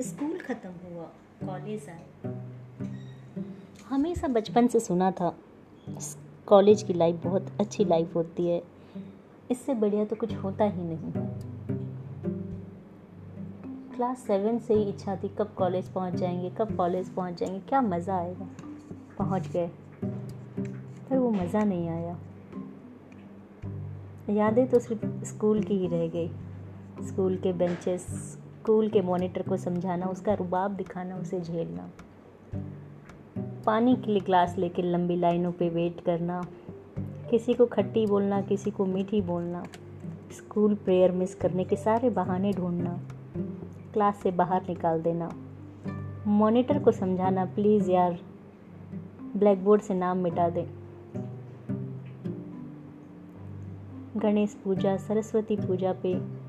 School ख़त्म हुआ, college आए। हमेशा बचपन से सुना था कॉलेज की लाइफ बहुत अच्छी लाइफ होती है। इससे बढ़िया तो कुछ होता ही नहीं। क्लास सेवन से ही इच्छा थी, कब कॉलेज पहुँच जाएँगे, कब कॉलेज पहुँच जाएँगे, क्या मज़ा आएगा? पहुँच गए, पर वो मज़ा नहीं आया। यादें तो सिर्फ़ स्कूल की ही रह गई, स्कूल के बेंचेस स्कूल के मॉनिटर को समझाना, उसका रुबाब दिखाना, उसे झेलना। पानी के लिए ग्लास लेकर लंबी लाइनों पे वेट करना। किसी को खट्टी बोलना, किसी को मीठी बोलना। स्कूल प्रेयर मिस करने के सारे बहाने ढूंढना। क्लास से बाहर निकाल देना। मॉनिटर को समझाना, प्लीज़ यार ब्लैक बोर्ड से नाम मिटा दें। गणेश पूजा, सरस्वती पूजा पे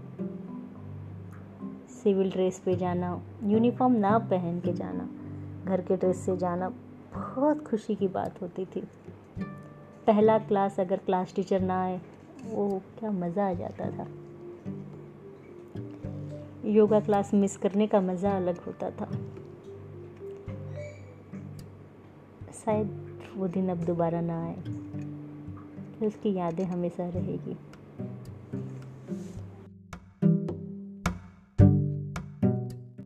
सिविल ड्रेस पे जाना, यूनिफॉर्म ना पहन के जाना, घर के ड्रेस से जाना, बहुत खुशी की बात होती थी। पहला क्लास अगर क्लास टीचर ना आए, वो क्या मज़ा आ जाता था। योगा क्लास मिस करने का मज़ा अलग होता था। शायद वो दिन अब दोबारा ना आए उसकी यादें हमेशा रहेगी।